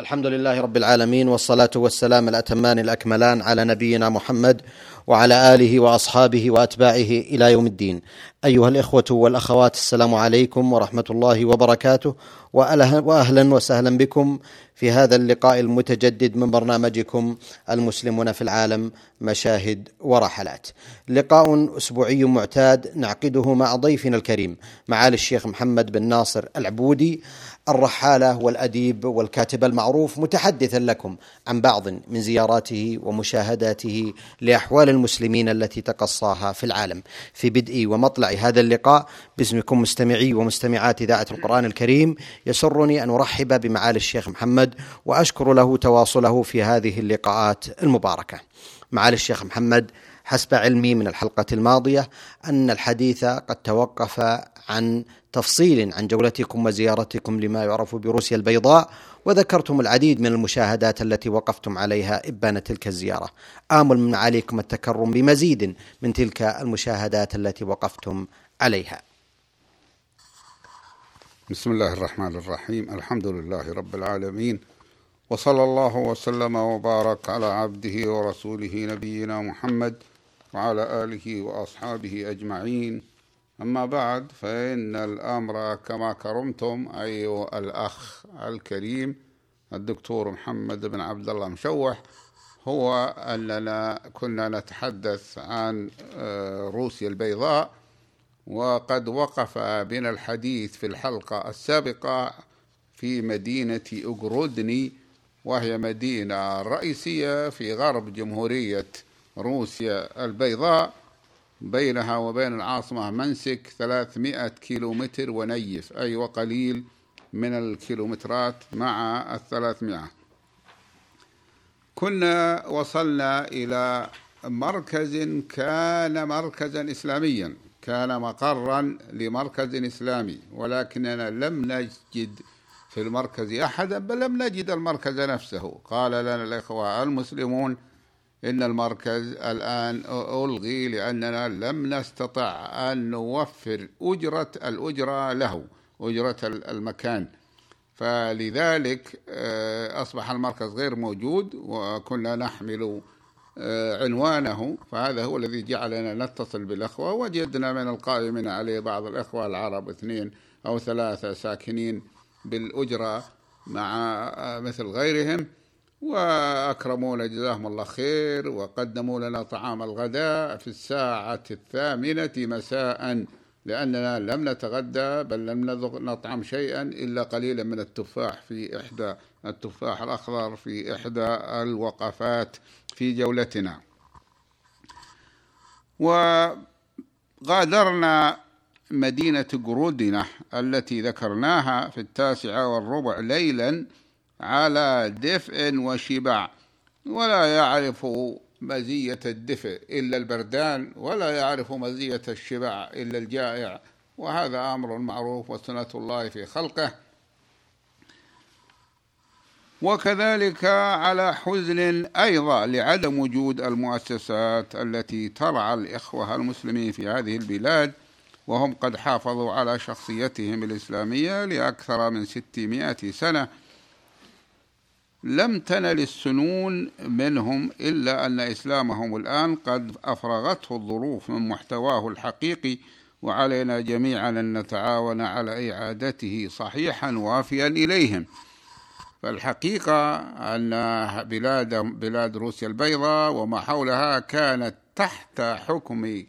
الحمد لله رب العالمين والصلاة والسلام الأتمان الأكملان على نبينا محمد وعلى آله وأصحابه وأتباعه إلى يوم الدين. أيها الإخوة والأخوات السلام عليكم ورحمة الله وبركاته وأهلا وسهلا بكم في هذا اللقاء المتجدد من برنامجكم المسلمون في العالم مشاهد ورحلات. لقاء أسبوعي معتاد نعقده مع ضيفنا الكريم معالي الشيخ محمد بن ناصر العبودي الرحالة والأديب والكاتب المعروف متحدثا لكم عن بعض من زياراته ومشاهداته لأحوال المسلمين التي تقصاها في العالم. في بدء ومطلع هذا اللقاء باسمكم مستمعي ومستمعات إذاعة القرآن الكريم يسرني أن أرحب بمعالي الشيخ محمد وأشكر له تواصله في هذه اللقاءات المباركة. معالي الشيخ محمد حسب علمي من الحلقة الماضية أن الحديث قد توقف عن تفصيل عن جولتكم وزيارتكم لما يعرف بروسيا البيضاء وذكرتم العديد من المشاهدات التي وقفتم عليها إبان تلك الزيارة. آمل من عليكم التكرم بمزيد من تلك المشاهدات التي وقفتم عليها. بسم الله الرحمن الرحيم، الحمد لله رب العالمين وصلى الله وسلم وبارك على عبده ورسوله نبينا محمد وعلى اله واصحابه اجمعين. أما بعد فإن الأمر كما كرمتم أيها الأخ الكريم الدكتور محمد بن عبد الله مشوح هو أننا كنا نتحدث عن روسيا البيضاء وقد وقف بنا الحديث في الحلقة السابقة في مدينة أوغرودني وهي مدينة رئيسية في غرب جمهورية روسيا البيضاء بينها وبين العاصمة منسك 300 كيلومتر ونيف أي وقليل من الكيلومترات مع الثلاثمائة. كنا وصلنا إلى مركز كان مركزا إسلاميا. كان مقرا لمركز إسلامي ولكننا لم نجد في المركز أحدا بل لم نجد المركز نفسه. قال لنا الإخوة المسلمون إن المركز الآن ألغي لأننا لم نستطع أن نوفر أجرة الأجرة له أجرة المكان. فلذلك أصبح المركز غير موجود وكنا نحمل عنوانه فهذا هو الذي جعلنا نتصل بالأخوة وجدنا من القائمين عليه بعض الأخوة العرب اثنين أو ثلاثة ساكنين بالأجرة مع مثل غيرهم وأكرمونا جزاهم الله خير وقدموا لنا طعام الغداء في الساعة الثامنة مساء لأننا لم نتغدى بل لم نطعم شيئا إلا قليلا من التفاح في إحدى التفاح الأخضر في إحدى الوقفات في جولتنا. وغادرنا مدينة جرودنا التي ذكرناها في التاسعة والربع ليلا على دفء وشبع ولا يعرف مزية الدفء إلا البردان ولا يعرف مزية الشبع إلا الجائع. وهذا أمر معروف وسنة الله في خلقه. وكذلك على حزن أيضا لعدم وجود المؤسسات التي ترعى الإخوة المسلمين في هذه البلاد وهم قد حافظوا على شخصيتهم الإسلامية لأكثر من ستمائة سنة. لم تنل السنون منهم إلا أن إسلامهم الآن قد أفرغته الظروف من محتواه الحقيقي وعلينا جميعا أن نتعاون على إعادته صحيحا وافيا إليهم. فالحقيقة أن بلاد بلاد روسيا البيضاء وما حولها كانت تحت حكم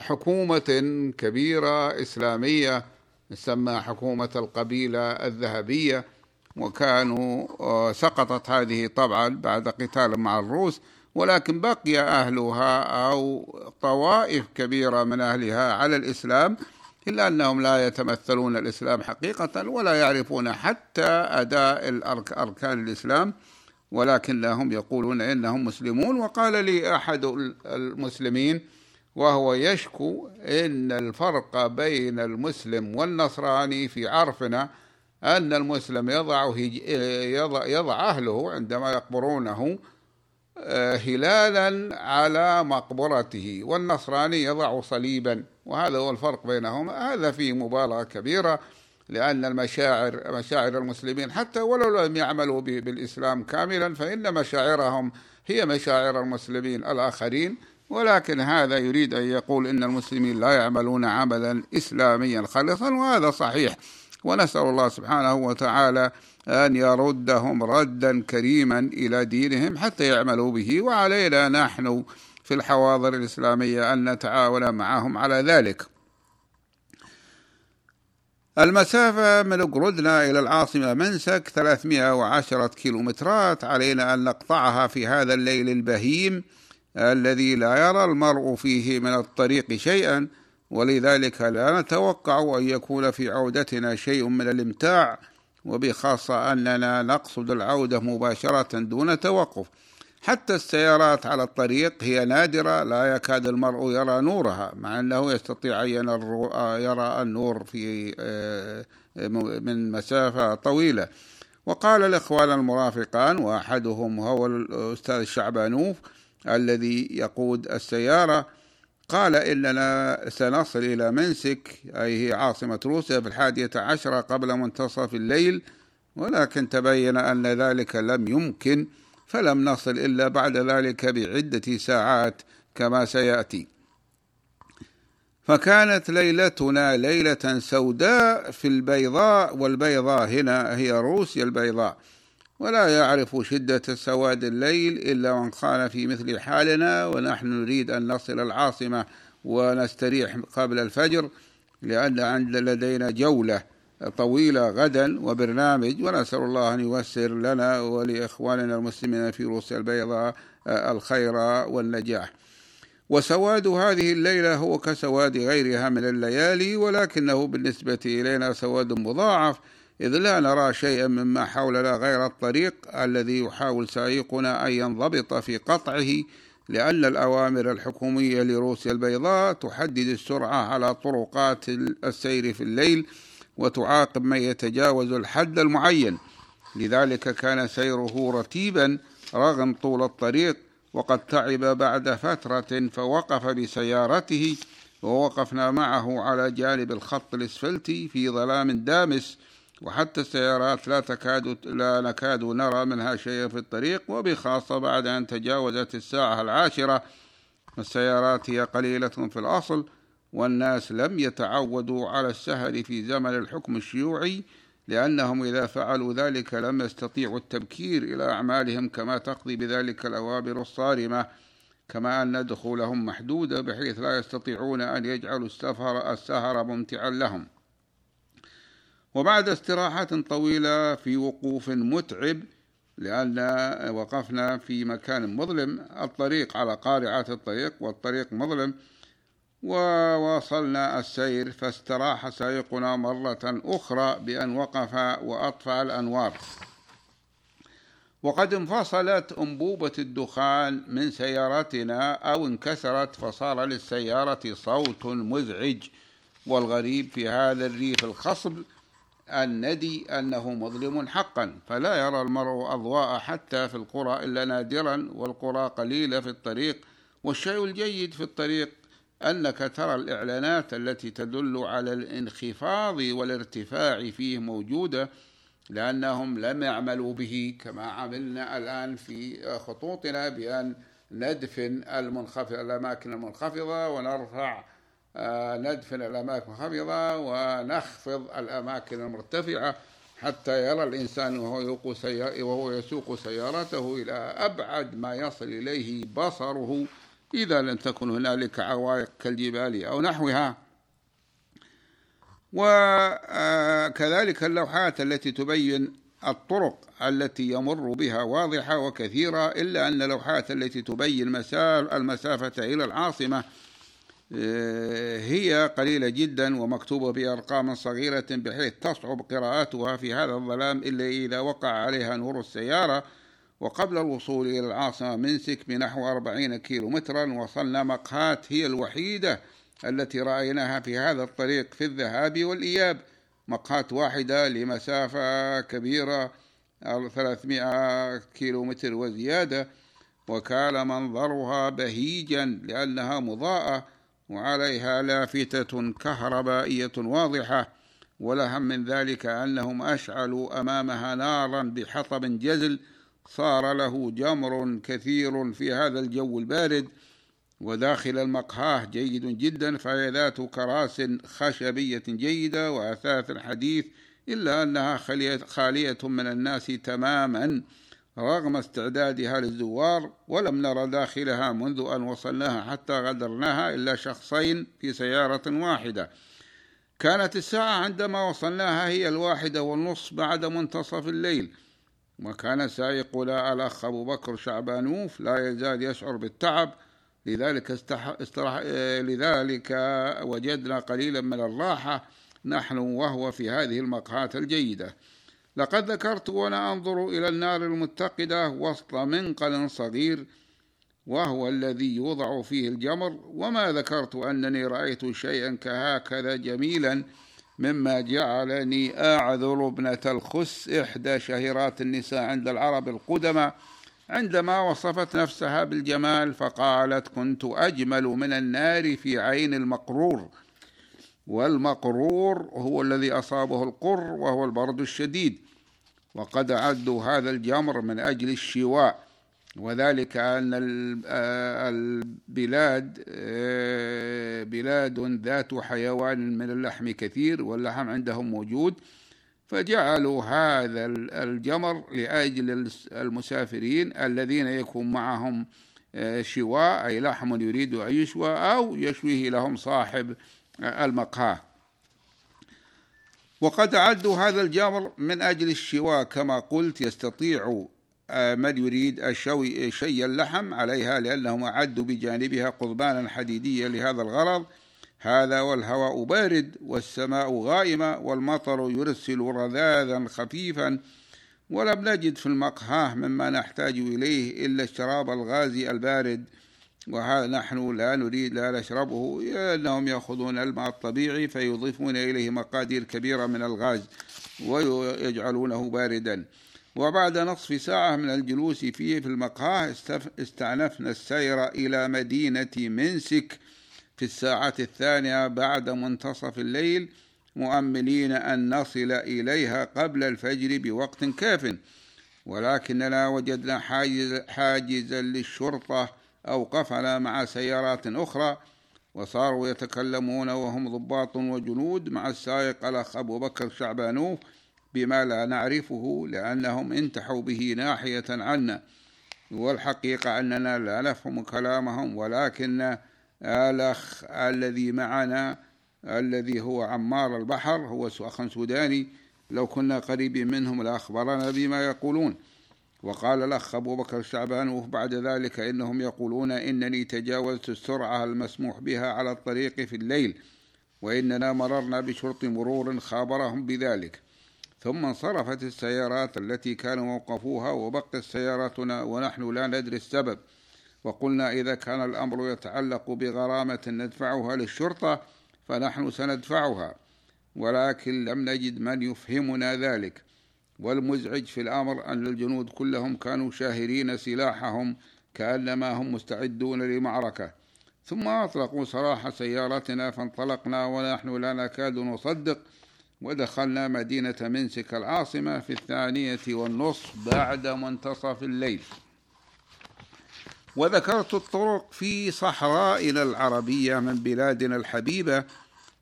حكومة كبيرة إسلامية تسمى حكومة القبيلة الذهبية وكانوا سقطت هذه طبعا بعد قتال مع الروس ولكن بقي أهلها أو طوائف كبيرة من أهلها على الإسلام إلا أنهم لا يتمثلون الإسلام حقيقة ولا يعرفون حتى أداء أركان الإسلام ولكنهم يقولون إنهم مسلمون. وقال لي أحد المسلمين وهو يشكو إن الفرق بين المسلم والنصراني في عرفنا أن المسلم يضع يضع, يضع أهله عندما يقبرونه هلالا على مقبرته والنصراني يضع صليبا وهذا هو الفرق بينهما. هذا فيه مبالغة كبيرة لأن المشاعر مشاعر المسلمين حتى ولو لم يعملوا بالإسلام كاملا فإن مشاعرهم هي مشاعر المسلمين الآخرين. ولكن هذا يريد أن يقول إن المسلمين لا يعملون عملا إسلاميا خالصا وهذا صحيح. ونسأل الله سبحانه وتعالى أن يردهم ردا كريما إلى دينهم حتى يعملوا به. وعلينا نحن في الحواضر الإسلامية أن نتعاون معهم على ذلك. المسافة من قردنا إلى العاصمة منسك 310 كيلومترات. علينا أن نقطعها في هذا الليل البهيم الذي لا يرى المرء فيه من الطريق شيئا. ولذلك لا نتوقع أن يكون في عودتنا شيء من الإمتاع وبخاصة أننا نقصد العودة مباشرة دون توقف. حتى السيارات على الطريق هي نادرة لا يكاد المرء يرى نورها مع أنه يستطيع أن يرى النور في آه، من مسافة طويلة. وقال الإخوان المرافقان وأحدهم هو الأستاذ الشعبانوف الذي يقود السيارة قال إننا سنصل إلى منسك أي هي عاصمة روسيا في الحادية عشرة قبل منتصف الليل ولكن تبين أن ذلك لم يمكن فلم نصل إلا بعد ذلك بعدة ساعات كما سيأتي. فكانت ليلتنا ليلة سوداء في البيضاء والبيضاء هنا هي روسيا البيضاء. ولا يعرف شدة سواد الليل إلا من كان في مثل حالنا ونحن نريد أن نصل العاصمة ونستريح قبل الفجر لأن عند لدينا جولة طويلة غدا وبرنامج ونسأل الله أن ييسر لنا ولإخواننا المسلمين في روسيا البيضاء الخير والنجاح. وسواد هذه الليلة هو كسواد غيرها من الليالي ولكنه بالنسبة إلينا سواد مضاعف إذ لا نرى شيئا مما حولنا غير الطريق الذي يحاول سائقنا أن ينضبط في قطعه لأن الأوامر الحكومية لروسيا البيضاء تحدد السرعة على طرقات السير في الليل وتعاقب من يتجاوز الحد المعين. لذلك كان سيره رتيبا رغم طول الطريق وقد تعب بعد فترة فوقف بسيارته ووقفنا معه على جانب الخط الإسفلتي في ظلام دامس. وحتى السيارات لا تكاد لا نكاد نرى منها شيئا في الطريق وبخاصة بعد أن تجاوزت الساعة العاشرة السيارات هي قليلة في الأصل والناس لم يتعودوا على السهر في زمن الحكم الشيوعي لأنهم إذا فعلوا ذلك لم يستطيعوا التبكير إلى أعمالهم كما تقضي بذلك الأوامر الصارمة كما أن دخولهم محدودة بحيث لا يستطيعون أن يجعلوا السفر السهر ممتعا لهم. وبعد استراحة طويلة في وقوف متعب لأن وقفنا في مكان مظلم الطريق على قارعة الطريق والطريق مظلم وواصلنا السير فاستراح سائقنا مرة أخرى بأن وقف وأطفأ الأنوار. وقد انفصلت أنبوبة الدخان من سيارتنا أو انكسرت فصار للسيارة صوت مزعج والغريب في هذا الريف الخصب الندي أنه مظلم حقا فلا يرى المرء أضواء حتى في القرى إلا نادرا والقرى قليلة في الطريق. والشيء الجيد في الطريق أنك ترى الإعلانات التي تدل على الانخفاض والارتفاع فيه موجودة لأنهم لم يعملوا به. كما عملنا الآن في خطوطنا بأن ندفن المنخفض الأماكن المنخفضة ونرفع ندفن الأماكن المنخفضة ونخفض الأماكن المرتفعة حتى يرى الإنسان وهو, وهو يسوق سيارته إلى أبعد ما يصل إليه بصره. إذا لم تكن هنالك عوائق كالجبال أو نحوها. وكذلك اللوحات التي تبين الطرق التي يمر بها واضحة وكثيرة إلا أن اللوحات التي تبين المسافة إلى العاصمة هي قليلة جدا ومكتوبة بأرقام صغيرة بحيث تصعب قراءتها في هذا الظلام إلا إذا وقع عليها نور السيارة وقبل الوصول إلى العاصمة منسك بنحو أربعين كيلو مترا وصلنا مقهات هي الوحيدة التي رأيناها في هذا الطريق في الذهاب والإياب. مقهات واحدة لمسافة كبيرة 300 كيلو متر وزيادة وكان منظرها بهيجا لأنها مضاءة وعليها لافتة كهربائية واضحة ولهم من ذلك أنهم أشعلوا أمامها نارا بحطب جزل صار له جمر كثير في هذا الجو البارد. وداخل المقهاه جيد جدا فهي ذات كراس خشبية جيدة وأثاث حديث إلا أنها خالية من الناس تماما. رغم استعدادها للزوار ولم نرى داخلها منذ أن وصلناها حتى غادرناها إلا شخصين في سيارة واحدة. كانت الساعة عندما وصلناها هي الواحدة والنصف بعد منتصف الليل. وكان سائقنا الأخ أبو بكر شعبانوف لا يزال يشعر بالتعب. لذلك استح... استرح... لذلك وجدنا قليلا من الراحة نحن وهو في هذه المقهاة الجيدة. لقد ذكرت وأنا أنظر إلى النار المتقدة وسط منقل صغير وهو الذي يوضع فيه الجمر وما ذكرت أنني رأيت شيئا كهكذا جميلا مما جعلني أعذر ابنة الخس إحدى شهيرات النساء عند العرب القدمى. عندما وصفت نفسها بالجمال فقالت كنت أجمل من النار في عين المقرور والمقرور هو الذي أصابه القر وهو البرد الشديد. وقد عدوا هذا الجمر من أجل الشواء وذلك أن البلاد بلاد ذات حيوان من اللحم كثير واللحم عندهم موجود فجعلوا هذا الجمر لأجل المسافرين الذين يكون معهم شواء أي لحم يريد أن يشوى أو يشويه لهم صاحب المقهاه وقد عدوا هذا الجمر من أجل الشواء كما قلت يستطيع من يريد الشوي شي اللحم عليها لأنهم أعدوا بجانبها قضبانا حديديا لهذا الغرض. هذا والهواء بارد والسماء غائمة والمطر يرسل رذاذا خفيفا. ولم نجد في المقهاه مما نحتاج إليه إلا الشراب الغازي البارد. وهذا نحن لا نريد لا نشربه لأنهم يأخذون الماء الطبيعي فيضيفون إليه مقادير كبيرة من الغاز ويجعلونه باردا. وبعد نصف ساعة من الجلوس فيه في المقهى استعنفنا السير إلى مدينة منسك. في الساعة الثانية بعد منتصف الليل مؤملين أن نصل إليها قبل الفجر بوقت كاف. ولكننا وجدنا حاجز حاجزا للشرطة أوقفنا مع سيارات أخرى وصاروا يتكلمون وهم ضباط وجنود مع السائق الأخ أبو بكر شعبانوف بما لا نعرفه لأنهم انتحوا به ناحية عنا. والحقيقة أننا لا نفهم كلامهم ولكن الأخ الذي معنا الذي هو عمار البحر هو أخ سوداني لو كنا قريبين منهم لأخبرنا بما يقولون. وقال الأخ أبو بكر الشعبان بعد ذلك إنهم يقولون إنني تجاوزت السرعة المسموح بها على الطريق في الليل وإننا مررنا بشرط مرور خابرهم بذلك. ثم انصرفت السيارات التي كانوا وقفوها وبقت سيارتنا ونحن لا ندري السبب. وقلنا إذا كان الأمر يتعلق بغرامة ندفعها للشرطة فنحن سندفعها ولكن لم نجد من يفهمنا ذلك. والمزعج في الأمر أن الجنود كلهم كانوا شاهرين سلاحهم كأنما هم مستعدون لمعركة. ثم أطلقوا سراح سيارتنا فانطلقنا ونحن لا نكاد نصدق. ودخلنا مدينة منسك العاصمة في الثانية والنصف بعد منتصف الليل. وذكرت الطرق في صحرائنا العربية من بلادنا الحبيبة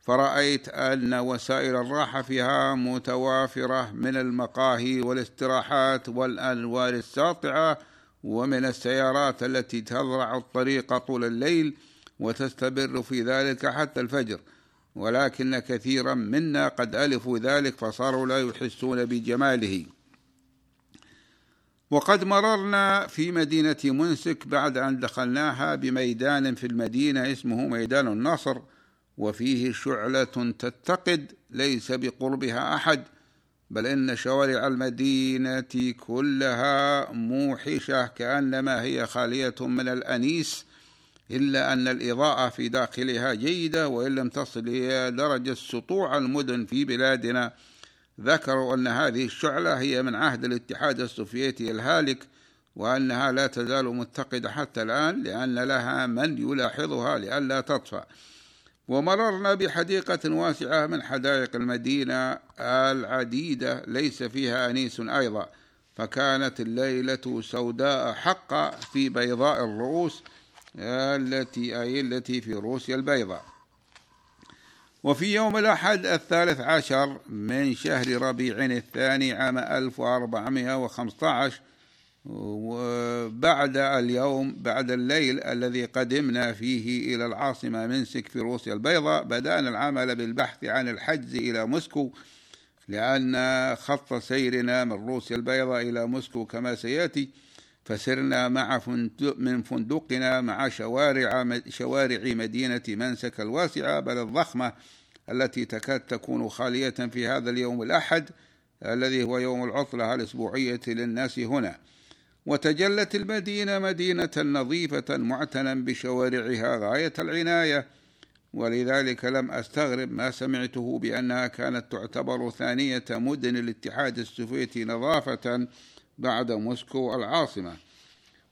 فرأيت أن وسائل الراحة فيها متوافرة من المقاهي والاستراحات والأنوار الساطعة ومن السيارات التي تزرع الطريق طول الليل وتستمر في ذلك حتى الفجر. ولكن كثيرا منا قد ألفوا ذلك فصاروا لا يحسون بجماله. وقد مررنا في مدينة منسك بعد أن دخلناها بميدان في المدينة اسمه ميدان النصر. وفيه شعلة تتقد ليس بقربها أحد بل إن شوارع المدينة كلها موحشة كأنما هي خالية من الأنيس إلا أن الإضاءة في داخلها جيدة وإن لم تصل إلى درجة سطوع المدن في بلادنا. ذكروا أن هذه الشعلة هي من عهد الاتحاد السوفيتي الهالك وأنها لا تزال متقدة حتى الآن لأن لها من يلاحظها لئلا تطفأ. ومررنا بحديقة واسعة من حدائق المدينة العديدة ليس فيها أنيس أيضا. فكانت الليلة سوداء حقا في بيضاء الرؤوس التي أي التي في روسيا البيضاء. وفي يوم الأحد الثالث عشر من شهر ربيع الثاني عام 1415 وبعد اليوم بعد الليل الذي قدمنا فيه إلى العاصمة منسك في روسيا البيضاء بدأنا العمل بالبحث عن الحجز إلى موسكو لأن خط سيرنا من روسيا البيضاء إلى موسكو كما سيأتي فسرنا مع فندق من فندقنا مع شوارع شوارع مدينة منسك الواسعة بل الضخمة التي تكاد تكون خالية في هذا اليوم الأحد الذي هو يوم العطلة الأسبوعية للناس هنا. وتجلت المدينة مدينة نظيفة معتنى بشوارعها غاية العناية. ولذلك لم أستغرب ما سمعته بأنها كانت تعتبر ثانية مدن الاتحاد السوفيتي نظافة بعد موسكو العاصمة.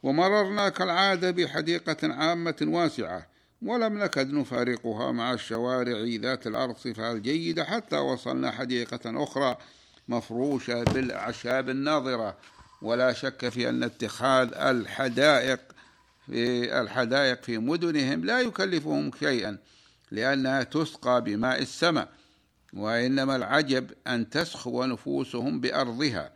ومررنا كالعادة بحديقة عامة واسعة ولم نكد نفارقها مع الشوارع ذات الأرصفة الجيدة حتى وصلنا حديقة أخرى مفروشة بالأعشاب الناظرة. ولا شك في أن اتخاذ الحدائق في الحدائق في مدنهم لا يكلفهم شيئا لأنها تسقى بماء السماء وإنما العجب أن تسخو نفوسهم بأرضها.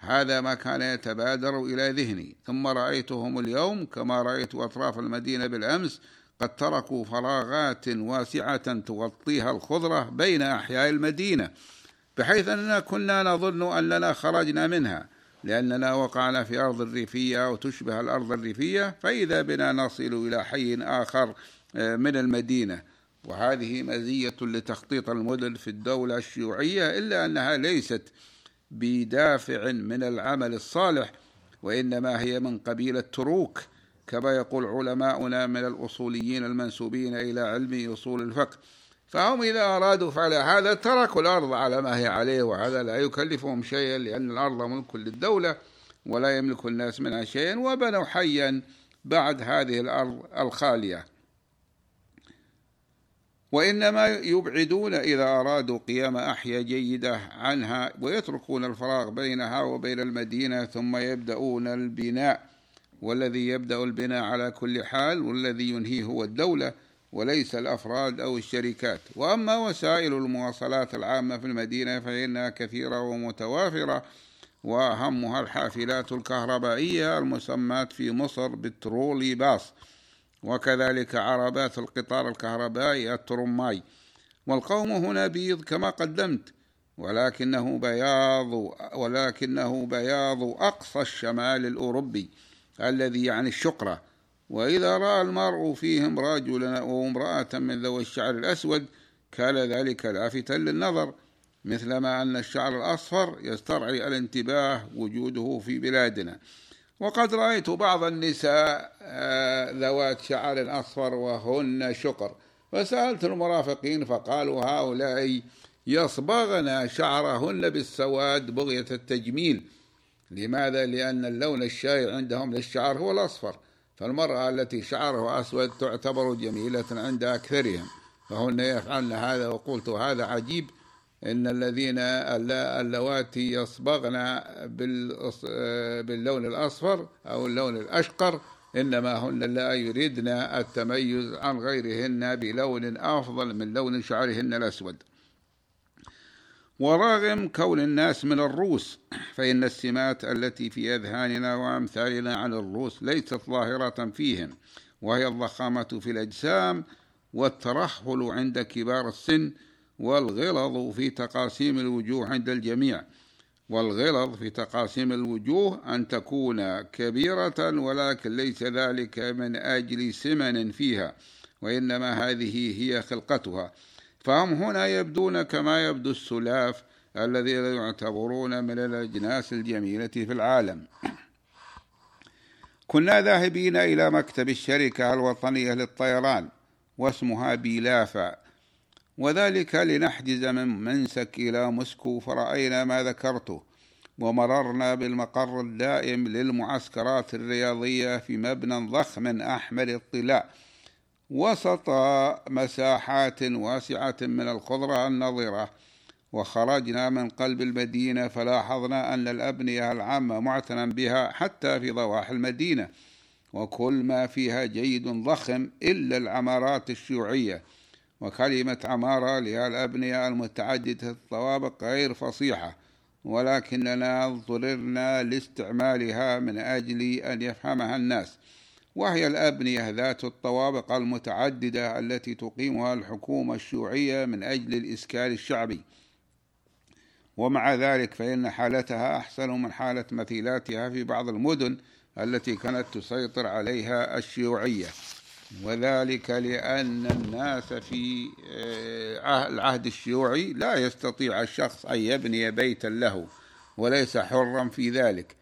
هذا ما كان يتبادر إلى ذهني. ثم رأيتهم اليوم كما رأيت أطراف المدينة بالأمس قد تركوا فراغات واسعة تغطيها الخضرة بين أحياء المدينة بحيث أننا كنا نظن أننا خرجنا منها. لأننا وقعنا في أرض الريفية وتشبه الأرض الريفية فإذا بنا نصل إلى حي آخر آه، من المدينة. وهذه مزية لتخطيط المدن في الدولة الشيوعية إلا أنها ليست بدافع من العمل الصالح وإنما هي من قبيل التروك كما يقول علماؤنا من الأصوليين المنسوبين إلى علم أصول الفقه. فهم إذا أرادوا فعل هذا تركوا الأرض على ما هي عليه وهذا لا يكلفهم شيئا لأن الأرض ملك للدولة ولا يملك الناس منها شيئا وبنوا حيا بعد هذه الأرض الخالية. وإنما يبعدون إذا أرادوا قيام أحياء جيدة عنها ويتركون الفراغ بينها وبين المدينة ثم يبدأون البناء. والذي يبدأ البناء على كل حال والذي ينهيه هو الدولة. وليس الأفراد أو الشركات. وأما وسائل المواصلات العامة في المدينة فإنها كثيرة ومتوافرة وأهمها الحافلات الكهربائية المسماة في مصر بالترولي باص. وكذلك عربات القطار الكهربائي الترماي. والقوم هنا بيض كما قدمت ولكنه بياض ولكنه بياض أقصى الشمال الأوروبي الذي يعني الشقرة. وإذا رأى المرء فيهم رجلا وامرأة من ذوي الشعر الأسود كان ذلك لافتا للنظر مثلما أن الشعر الأصفر يسترعي الانتباه وجوده في بلادنا. وقد رأيت بعض النساء آه، ذوات شعر أصفر وهن شقر. فسألت المرافقين فقالوا هؤلاء يصبغن شعرهن بالسواد بغية التجميل. لماذا؟ لأن اللون الشائع عندهم للشعر هو الأصفر. فالمرأة التي شعرها أسود تعتبر جميلة عند أكثرهم. فهن يفعلن هذا وقلت هذا عجيب إن الذين اللواتي يصبغن باللون الأصفر أو اللون الأشقر إنما هن لا يريدن التميز عن غيرهن بلون أفضل من لون شعرهن الأسود. ورغم كون الناس من الروس فإن السمات التي في أذهاننا وأمثالنا عن الروس ليست ظاهرة فيهم وهي الضخامة في الأجسام والترهل عند كبار السن والغلظ في تقاسيم الوجوه عند الجميع. والغلظ في تقاسيم الوجوه أن تكون كبيرة ولكن ليس ذلك من أجل سمن فيها وإنما هذه هي خلقتها. فهم هنا يبدون كما يبدو السلاف الذين يعتبرون من الأجناس الجميلة في العالم. كنا ذاهبين إلى مكتب الشركة الوطنية للطيران واسمها بيلافا وذلك لنحجز من منسك إلى موسكو فرأينا ما ذكرته ومررنا بالمقر الدائم للمعسكرات الرياضية في مبنى ضخم أحمر الطلاء. وسط مساحات واسعة من الخضرة النظرة وخرجنا من قلب المدينة فلاحظنا أن الأبنية العامة معتنى بها حتى في ضواحي المدينة وكل ما فيها جيد ضخم إلا العمارات الشيوعية. وكلمة عمارة لها الأبنية المتعددة الطوابق غير فصيحة ولكننا اضطررنا لاستعمالها من أجل أن يفهمها الناس. وهي الأبنية ذات الطوابق المتعددة التي تقيمها الحكومة الشيوعية من أجل الإسكان الشعبي. ومع ذلك فإن حالتها أحسن من حالة مثيلاتها في بعض المدن التي كانت تسيطر عليها الشيوعية. وذلك لأن الناس في آه، العهد الشيوعي لا يستطيع الشخص أن يبني بيتا له وليس حرا في ذلك.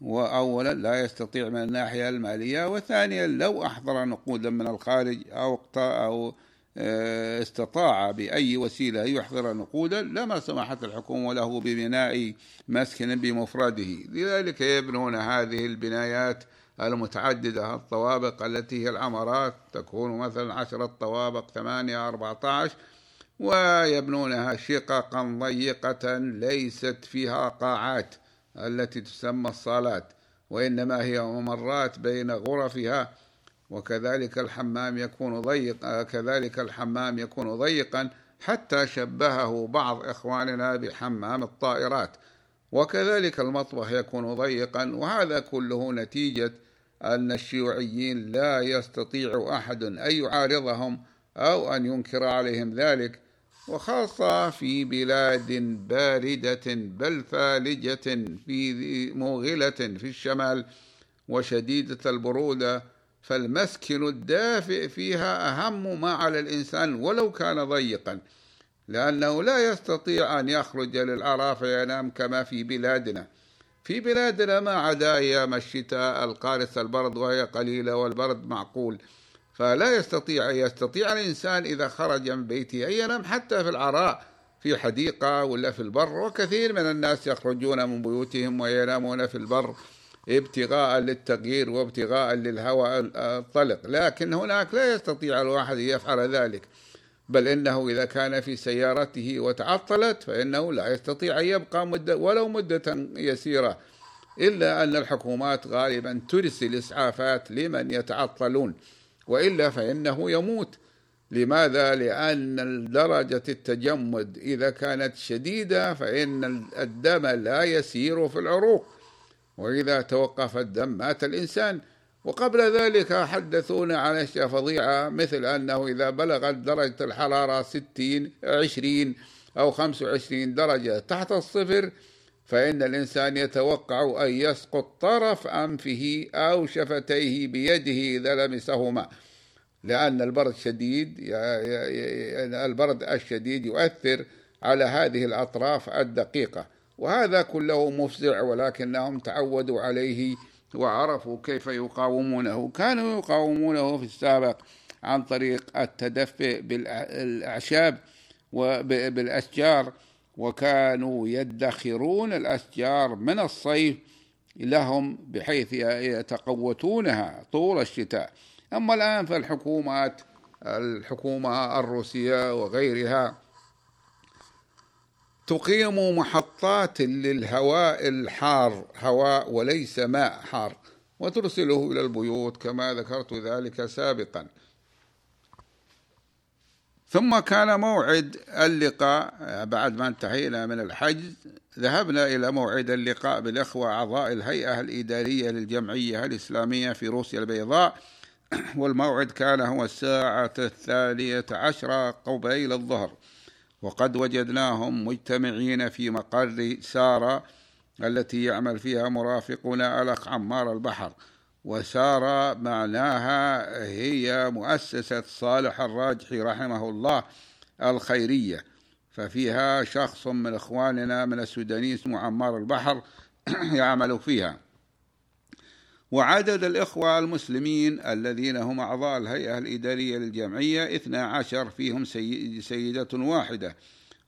وأولا لا يستطيع من الناحية المالية وثانيا لو أحضر نقودا من الخارج أو أو آه، استطاع بأي وسيلة يحضر نقودا لما سمحت الحكومة له ببناء مسكن بمفرده لذلك يبنون هذه البنايات المتعددة الطوابق التي هي العمارات تكون مثلا عشرة طوابق ثمانية أربعة عشر ويبنونها شققا ضيقة ليست فيها قاعات. التي تسمى الصالات وإنما هي ممرات بين غرفها وكذلك الحمام يكون ضيق كذلك الحمام يكون ضيقا حتى شبهه بعض إخواننا بحمام الطائرات وكذلك المطبخ يكون ضيقا وهذا كله نتيجة أن الشيوعيين لا يستطيع أحد أن يعارضهم أو أن ينكر عليهم ذلك. وخاصة في بلاد باردة بل ثالجة في موغلة في الشمال وشديدة البرودة فالمسكن الدافئ فيها أهم ما على الإنسان ولو كان ضيقا لأنه لا يستطيع أن يخرج للعراء فينام كما في بلادنا. في بلادنا ما عدا أيام الشتاء القارس البرد وهي قليلة والبرد معقول. فلا يستطيع يستطيع الإنسان إذا خرج من بيته أن ينام حتى في العراء في حديقة ولا في البر. وكثير من الناس يخرجون من بيوتهم وينامون في البر ابتغاء للتغيير وابتغاء للهواء الطلق. لكن هناك لا يستطيع الواحد أن يفعل ذلك. بل إنه إذا كان في سيارته وتعطلت فإنه لا يستطيع أن يبقى مدة ولو مدة يسيرة. إلا أن الحكومات غالبا ترسل إسعافات لمن يتعطلون. وإلا فإنه يموت. لماذا؟ لأن درجة التجمد إذا كانت شديدة فإن الدم لا يسير في العروق. وإذا توقف الدم مات الإنسان. وقبل ذلك حدثونا عن أشياء فظيعة مثل أنه إذا بلغت درجة الحرارة ستين عشرين أو خمس وعشرين درجة تحت الصفر فإن الإنسان يتوقع أن يسقط طرف أنفه أو شفتيه بيده إذا لمسهما لأن البرد شديد البرد الشديد يؤثر على هذه الأطراف الدقيقة. وهذا كله مفزع ولكنهم تعودوا عليه وعرفوا كيف يقاومونه. كانوا يقاومونه في السابق عن طريق التدفئ بالأعشاب وبالأشجار وكانوا يدخرون الأشجار من الصيف لهم بحيث يتقوتونها طول الشتاء. أما الآن فالحكومات الحكومة الروسية وغيرها تقيم محطات للهواء الحار هواء وليس ماء حار وترسله إلى البيوت كما ذكرت ذلك سابقا. ثم كان موعد اللقاء بعد ما انتهينا من الحجز ذهبنا إلى موعد اللقاء بالإخوة أعضاء الهيئة الإدارية للجمعية الإسلامية في روسيا البيضاء. والموعد كان هو الساعة الثانية عشرة قبيل الظهر. وقد وجدناهم مجتمعين في مقر سارة التي يعمل فيها مرافقنا الأخ عمار البحر. وسارة معناها هي مؤسسة صالح الراجحي رحمه الله الخيرية. ففيها شخص من إخواننا من السوداني اسمه عمار البحر يعمل فيها. وعدد الإخوة المسلمين الذين هم أعضاء الهيئة الإدارية للجمعية اثنا عشر فيهم سيدة واحدة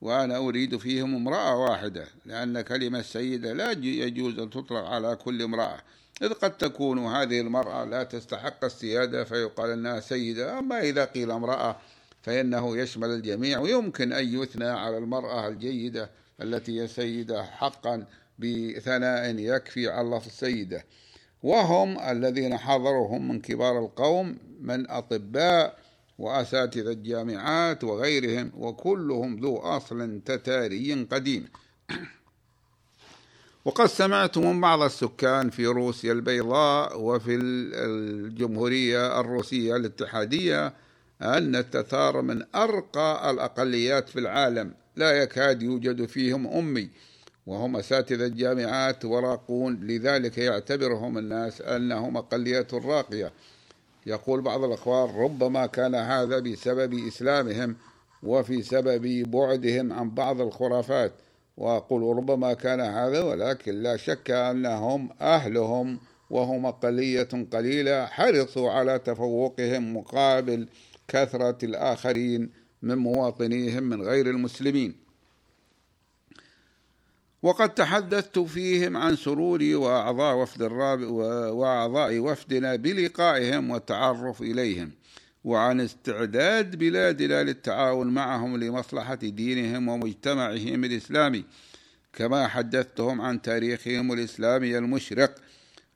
وأنا أريد فيهم امرأة واحدة لأن كلمة سيدة لا يجوز أن تطلق على كل امرأة. إذ قد تكون هذه المرأة لا تستحق السيادة فيقال أنها سيدة. أما إذا قيل امرأة فإنه يشمل الجميع. ويمكن أن يثنى على المرأة الجيدة التي هي سيدة حقا بثناء يكفي على لفظ السيدة. وهم الذين حضرهم من كبار القوم من أطباء وأساتذة الجامعات وغيرهم وكلهم ذو أصل تتاري قديم. وقد سمعت من بعض السكان في روسيا البيضاء وفي الجمهورية الروسية الاتحادية أن التتار من أرقى الأقليات في العالم. لا يكاد يوجد فيهم أمي وهم أساتذة الجامعات وراقون. لذلك يعتبرهم الناس أنهم أقلية راقية. يقول بعض الأخوان ربما كان هذا بسبب إسلامهم وفي سبب بعدهم عن بعض الخرافات. وأقول ربما كان هذا ولكن لا شك أنهم أهلهم وهم أقلية قليلة حرصوا على تفوقهم مقابل كثرة الآخرين من مواطنيهم من غير المسلمين. وقد تحدثت فيهم عن سروري وأعضاء وفد الرابع وأعضاء وفدنا بلقائهم والتعرف إليهم. وعن استعداد بلادنا للتعاون معهم لمصلحة دينهم ومجتمعهم الإسلامي كما حدثتهم عن تاريخهم الإسلامي المشرق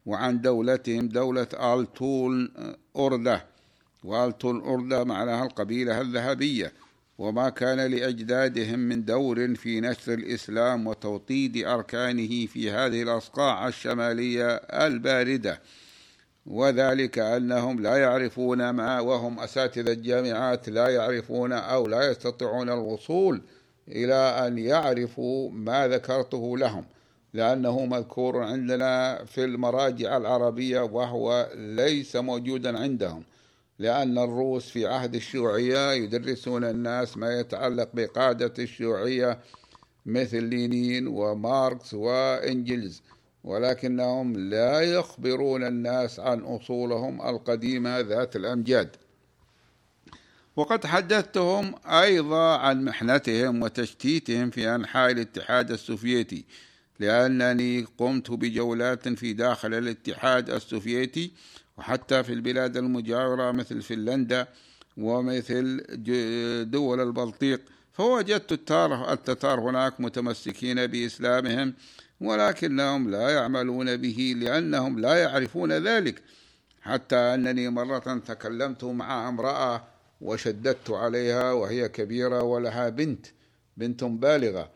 وعن دولتهم دولة آلتول أردة وآلتول أردة معناها القبيلة الذهبية. وما كان لأجدادهم من دور في نشر الإسلام وتوطيد أركانه في هذه الأصقاع الشمالية الباردة. وذلك أنهم لا يعرفون ما وهم أساتذة الجامعات لا يعرفون أو لا يستطيعون الوصول إلى أن يعرفوا ما ذكرته لهم لأنه مذكور عندنا في المراجع العربية وهو ليس موجودا عندهم لأن الروس في عهد الشيوعية يدرسون الناس ما يتعلق بقادة الشيوعية مثل لينين وماركس وإنجلز ولكنهم لا يخبرون الناس عن أصولهم القديمة ذات الأمجاد. وقد حدثتهم أيضا عن محنتهم وتشتيتهم في أنحاء الاتحاد السوفيتي لأنني قمت بجولات في داخل الاتحاد السوفيتي وحتى في البلاد المجاورة مثل فنلندا ومثل دول البلطيق فوجدت التتار, هناك متمسكين بإسلامهم ولكنهم لا يعملون به لأنهم لا يعرفون ذلك. حتى أنني مرة تكلمت مع امرأة وشددت عليها وهي كبيرة ولها بنت بنت بالغة.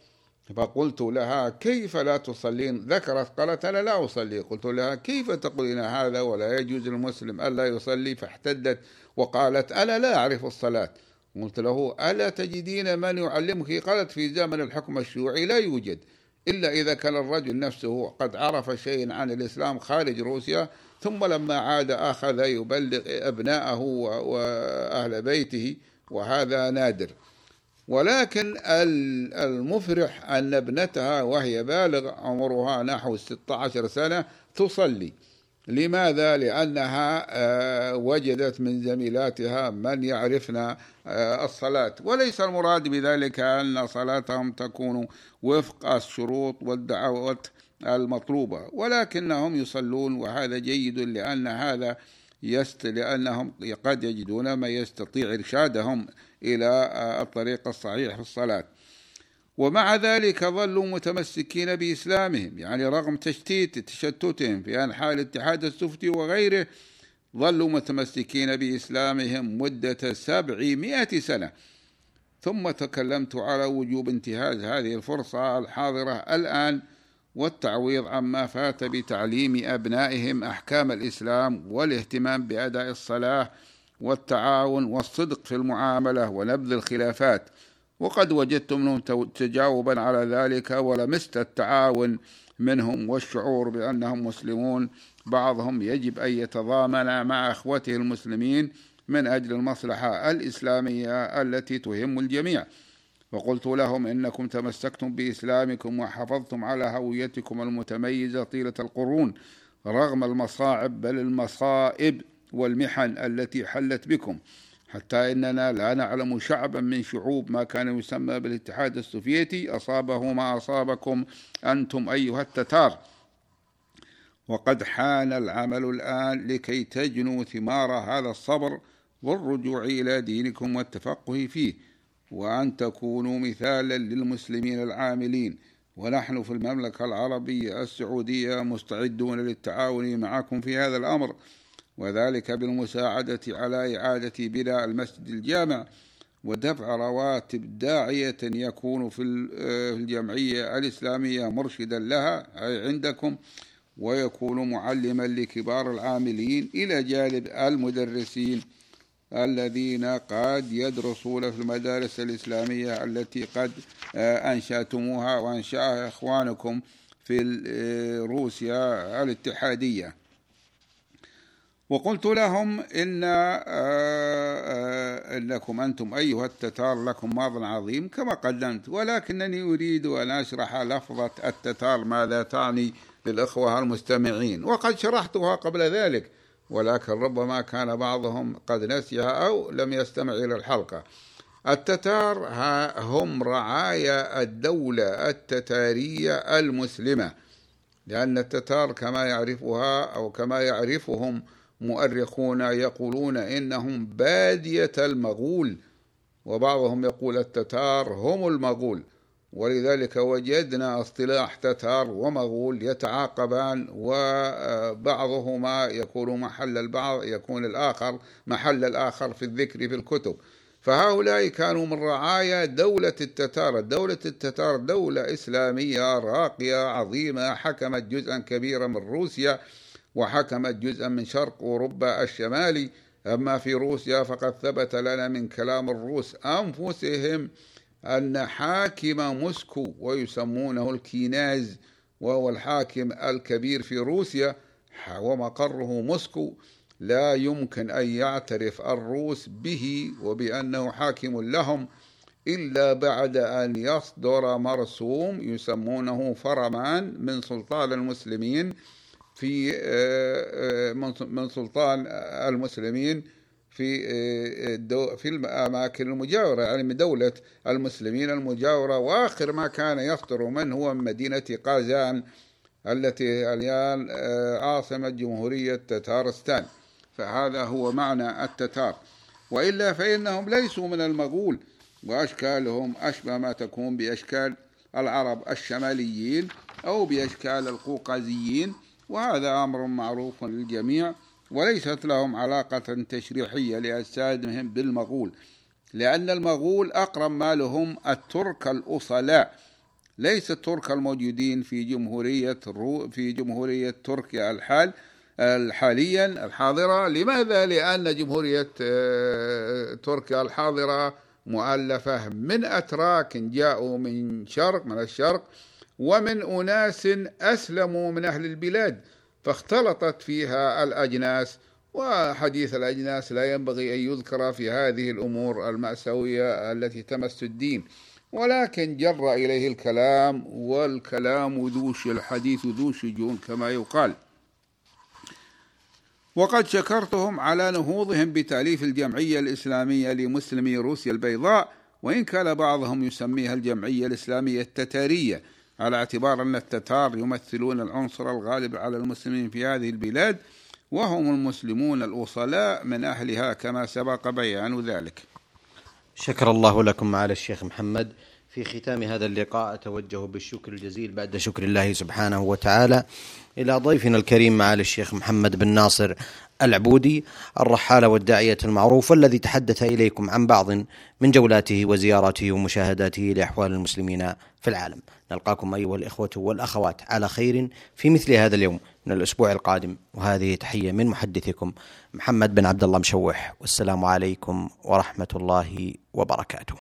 فقلت لها كيف لا تصلين؟ ذكرت قالت أنا لا أصلي. قلت لها كيف تقولين هذا ولا يجوز للمسلم ألا يصلي؟ فاحتدت وقالت أنا لا أعرف الصلاة. قلت له ألا تجدين من يعلمك؟ قالت في زمن الحكم الشيوعي لا يوجد. إلا إذا كان الرجل نفسه قد عرف شيء عن الإسلام خارج روسيا ثم لما عاد أخذ يبلغ أبناءه وأهل بيته وهذا نادر. ولكن المفرح أن ابنتها وهي بالغ عمرها نحو 16 سنة تصلي. لماذا؟ لأنها آه، وجدت من زميلاتها من يعرفن آه، الصلاة وليس المراد بذلك أن صلاتهم تكون وفق الشروط والدعوات المطلوبة ولكنهم يصلون وهذا جيد لأن هذا يست لأنهم قد يجدون ما يستطيع إرشادهم إلى آه، الطريق الصحيح في الصلاة ومع ذلك ظلوا متمسكين بإسلامهم يعني رغم تشتيت تشتتهم في أنحاء الاتحاد السوفيتي وغيره ظلوا متمسكين بإسلامهم مدة سبعمائة سنة. ثم تكلمت على وجوب انتهاز هذه الفرصة الحاضرة الآن والتعويض عما فات بتعليم أبنائهم أحكام الإسلام والاهتمام بأداء الصلاة والتعاون والصدق في المعاملة ونبذ الخلافات. وقد وجدت منهم تجاوبا على ذلك ولمست التعاون منهم والشعور بأنهم مسلمون. بعضهم يجب أن يتضامن مع أخوته المسلمين من أجل المصلحة الإسلامية التي تهم الجميع. وقلت لهم إنكم تمسكتم بإسلامكم وحافظتم على هويتكم المتميزة طيلة القرون رغم المصاعب بل المصائب والمحن التي حلت بكم. حتى إننا لا نعلم شعبا من شعوب ما كان يسمى بالاتحاد السوفيتي. أصابه ما أصابكم أنتم أيها التتار. وقد حان العمل الآن لكي تجنوا ثمار هذا الصبر والرجوع إلى دينكم والتفقه فيه. وأن تكونوا مثالا للمسلمين العاملين. ونحن في المملكة العربية السعودية مستعدون للتعاون معكم في هذا الأمر. وذلك بالمساعدة على إعادة بناء المسجد الجامع ودفع رواتب داعية يكون في الجمعية الإسلامية مرشدا لها أي عندكم ويكون معلما لكبار العاملين إلى جانب المدرسين الذين قد يدرسون في المدارس الإسلامية التي قد أنشأتموها وأنشأها إخوانكم في روسيا الاتحادية. وقلت لهم إن إنكم أنتم أيها التتار لكم ماض عظيم كما قدمت ولكنني أريد أن أشرح لفظة التتار ماذا تعني للإخوة المستمعين وقد شرحتها قبل ذلك ولكن ربما كان بعضهم قد نسيها أو لم يستمع إلى الحلقة. التتار هم رعايا الدولة التتارية المسلمة لأن التتار كما يعرفها أو كما يعرفهم مؤرخون يقولون إنهم بادية المغول وبعضهم يقول التتار هم المغول. ولذلك وجدنا اصطلاح تتار ومغول يتعاقبان وبعضهما يكون محل البعض يكون الآخر محل الآخر في الذكر في الكتب. فهؤلاء كانوا من رعايا دولة التتار. دولة التتار دولة إسلامية راقية عظيمة حكمت جزءا كبيرا من روسيا. وحكمت جزءا من شرق أوروبا الشمالي أما في روسيا فقد ثبت لنا من كلام الروس أنفسهم أن حاكم موسكو ويسمونه الكيناز وهو الحاكم الكبير في روسيا ومقره موسكو لا يمكن أن يعترف الروس به وبأنه حاكم لهم إلا بعد أن يصدر مرسوم يسمونه فرمان من سلطان المسلمين في آه، آه، من سلطان المسلمين في آه، في الأماكن المجاورة يعني من دولة المسلمين المجاورة. وآخر ما كان يصدر من هو من مدينة قازان التي الآن عاصمة جمهورية تتارستان. فهذا هو معنى التتار. وإلا فإنهم ليسوا من المغول وأشكالهم أشبه ما تكون بأشكال العرب الشماليين أو بأشكال القوقازيين. وهذا أمر معروف للجميع وليست لهم علاقة تشريحية لأجسادهم بالمغول لأن المغول أقرب ما لهم الترك الأصلاء ليس الترك الموجودين في جمهورية في جمهورية تركيا الحال حاليا الحاضرة لماذا؟ لأن جمهورية آه، تركيا الحاضرة مؤلفة من أتراك جاءوا من شرق من الشرق ومن أناس أسلموا من أهل البلاد فاختلطت فيها الأجناس وحديث الأجناس لا ينبغي أن يذكر في هذه الأمور المأساوية التي تمس الدين. ولكن جر إليه الكلام والكلام ذو الحديث ذو شجون كما يقال. وقد شكرتهم على نهوضهم بتأليف الجمعية الإسلامية لمسلمي روسيا البيضاء وإن كان بعضهم يسميها الجمعية الإسلامية التتارية. على اعتبار أن التتار يمثلون العنصر الغالب على المسلمين في هذه البلاد وهم المسلمون الأصلاء من أهلها كما سبق بيان ذلك. شكر الله لكم معالي الشيخ محمد. في ختام هذا اللقاء أتوجه بالشكر الجزيل بعد شكر الله سبحانه وتعالى إلى ضيفنا الكريم معالي الشيخ محمد بن ناصر العبودي الرحالة والداعية المعروف والذي تحدث إليكم عن بعض من جولاته وزياراته ومشاهداته لأحوال المسلمين في العالم. نلقاكم أيها الإخوة والأخوات على خير في مثل هذا اليوم من الأسبوع القادم. وهذه تحية من محدثكم محمد بن عبد الله مشوح والسلام عليكم ورحمة الله وبركاته.